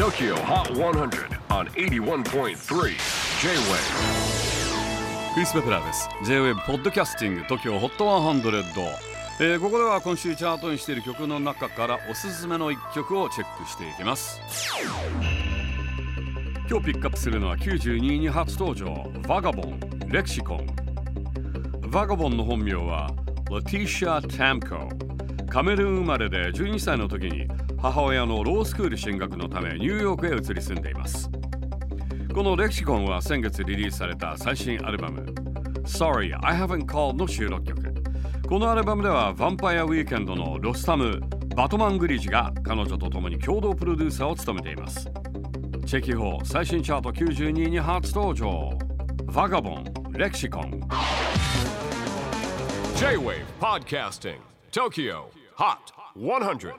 TOKYO HOT 100 on 81.3 J-WAVE クリス・ベプラーです。J-WAVE ポッドキャスティング TOKYO HOT 100、えーここでは今週チャートにしている曲の中からおすすめの一曲をチェックしていきます。今日ピックアップするのは92位に初登場。ヴァガボンレクシコンヴァガボンの本名はラティシャ・タムコカメルーン生まれで12歳の時に母親のロースクール進学のためニューヨークへ移り住んでいます。このレクシコンは先月リリースされた最新アルバム Sorry I Haven't Called の収録曲。このアルバムではヴァンパイアウィーケンドのロスタムバトマン・グリージが彼女と共に共同プロデューサーを務めています。チェキホー最新チャート92位に初登場。ヴァガボンレクシコン J-WAVE PODCASTING TOKYO HOT 100